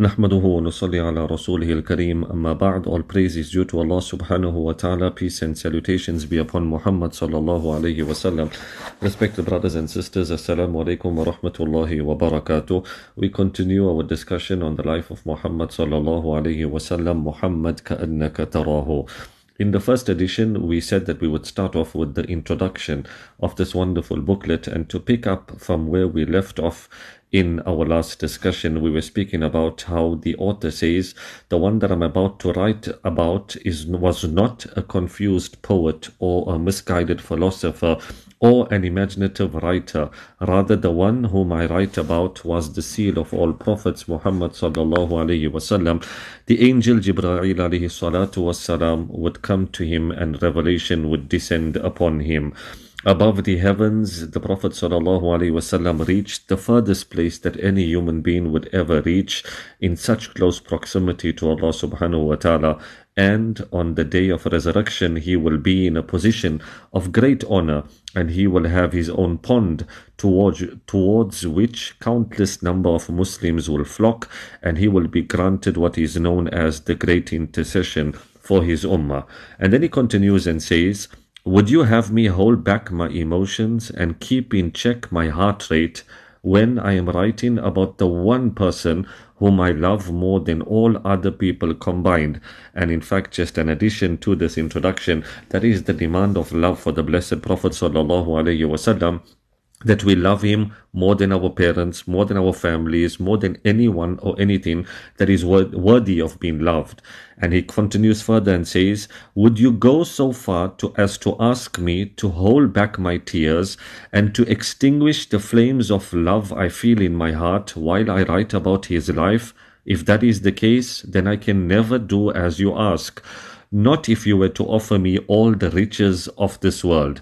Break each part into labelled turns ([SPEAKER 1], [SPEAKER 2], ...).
[SPEAKER 1] نحمده ونصلي على رسوله الكريم أما بعد All praise is due to Allah subhanahu wa ta'ala Peace and salutations be upon Muhammad sallallahu alayhi wa sallam Respected brothers and sisters Assalamu alaikum wa rahmatullahi wa barakatuh We continue our discussion on the life of Muhammad sallallahu alayhi wa sallam Muhammad ka'annaka tarahu in the first edition, we said that we would start off with the introduction of this wonderful booklet and to pick up from where we left off in our last discussion, we were speaking about how the author says the one that I'm about to write about is was not a confused poet or a misguided philosopher or an imaginative writer. Rather, the one whom I write about was the seal of all prophets, Muhammad sallallahu alaihi wasallam. The angel Jibreel alayhi salatu wasalam would come to him and revelation would descend upon him. Above the heavens, the Prophet ﷺ reached the furthest place that any human being would ever reach in such close proximity to Allah subhanahu wa ta'ala. And on the day of resurrection, he will be in a position of great honor and he will have his own pond towards, towards which countless number of Muslims will flock and he will be granted what is known as the great intercession for his ummah. And then he continues and says, would you have me hold back my emotions and keep in check my heart rate when I am writing about the one person whom I love more than all other people combined? And in fact, just an addition to this introduction, that is the demand of love for the Blessed Prophet sallallahu alaihi wasallam that we love him more than our parents, more than our families, more than anyone or anything that is worthy of being loved. And he continues further and says, Would you go so far to as to ask me to hold back my tears and to extinguish the flames of love I feel in my heart while I write about his life? If that is the case, then I can never do as you ask. Not if you were to offer me all the riches of this world.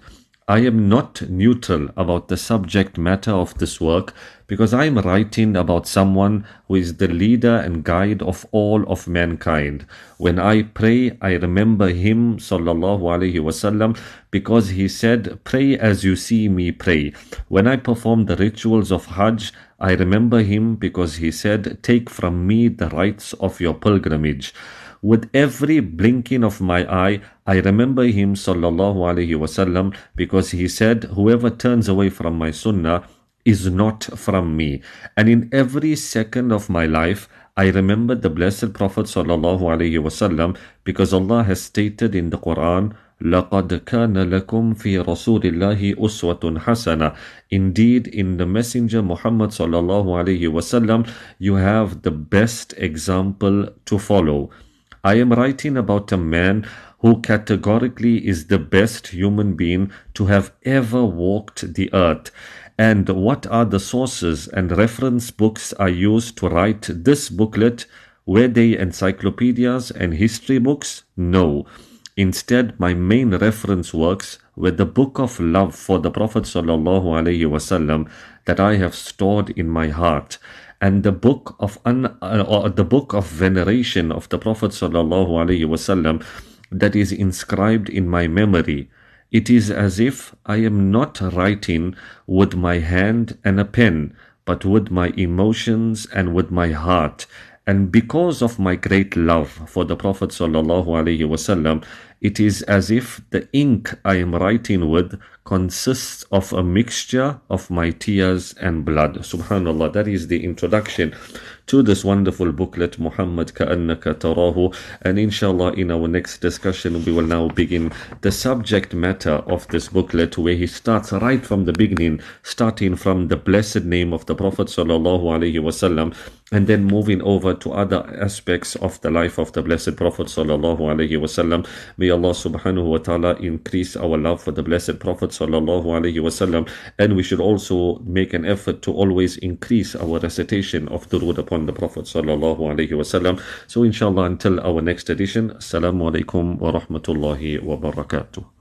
[SPEAKER 1] I am not neutral about the subject matter of this work because I am writing about someone who is the leader and guide of all of mankind. When I pray, I remember him, sallallahu alaihi wasallam, because he said, Pray as you see me pray. When I perform the rituals of Hajj, I remember him because he said, Take from me the rites of your pilgrimage With every blinking of my eye, I remember him sallallahu alaihi wasallam because he said, whoever turns away from my sunnah is not from me. And in every second of my life, I remember the blessed Prophet sallallahu alaihi wasallam because Allah has stated in the Quran, لقد كان لكم في رسول الله أسوة حسنة Indeed, in the Messenger Muhammad sallallahu alaihi wasallam, you have the best example to follow. I am writing about a man who categorically is the best human being to have ever walked the earth. And what are the sources and reference books I used to write this booklet? Were they encyclopedias and history books? No. Instead, my main reference works were the book of love for the Prophet ﷺ that I have stored in my heart and the book of un, uh, or the book of veneration of the Prophet wasallam that is inscribed in my memory. It is as if I am not writing with my hand and a pen, but with my emotions and with my heart. And because of my great love for the Prophet sallallahu alaihi wasallam, it is as if the ink I am writing with consists of a mixture of my tears and blood. Subhanallah, that is the introduction to this wonderful booklet, Muhammad Ka'annaka Tarahu. And inshallah, in our next discussion, we will now begin the subject matter of this booklet, where he starts right from the beginning, starting from the blessed name of the Prophet Wasallam, and then moving over to other aspects of the life of the blessed Prophet Wasallam. May Allah subhanahu wa ta'ala increase our love for the blessed Prophet Sallallahu Alaihi Wasallam, and we should also make an effort to always increase our recitation of durood upon the Prophet sallallahu alaihi wasallam. So inshallah until our next edition, Assalamu alaikum wa rahmatullahi wa barakatuh.